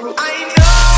I know.